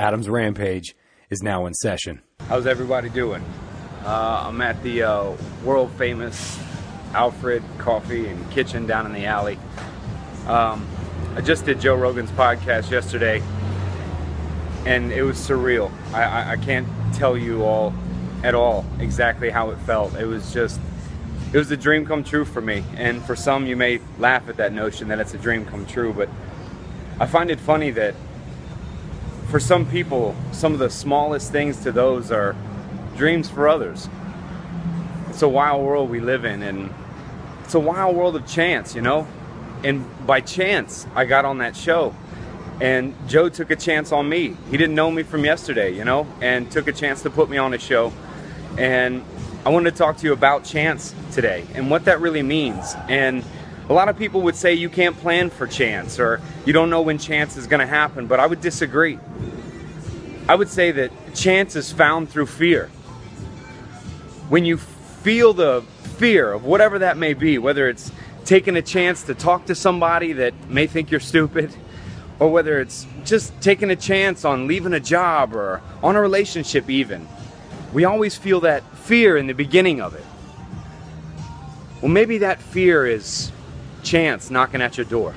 Adams Rampage is now in session. How's everybody doing? Uh, I'm at the uh, world famous Alfred Coffee and Kitchen down in the alley. Um, I just did Joe Rogan's podcast yesterday, and it was surreal. I, I, I can't tell you all at all exactly how it felt. It was just, it was a dream come true for me. And for some, you may laugh at that notion that it's a dream come true, but I find it funny that for some people, some of the smallest things to those are dreams for others. It's a wild world we live in, and it's a wild world of chance, you know? And by chance, I got on that show. And Joe took a chance on me. He didn't know me from yesterday, you know, and took a chance to put me on a show. And I wanted to talk to you about chance today and what that really means. And a lot of people would say you can't plan for chance or you don't know when chance is going to happen, but I would disagree. I would say that chance is found through fear. When you feel the fear of whatever that may be, whether it's taking a chance to talk to somebody that may think you're stupid, or whether it's just taking a chance on leaving a job or on a relationship, even, we always feel that fear in the beginning of it. Well, maybe that fear is chance knocking at your door.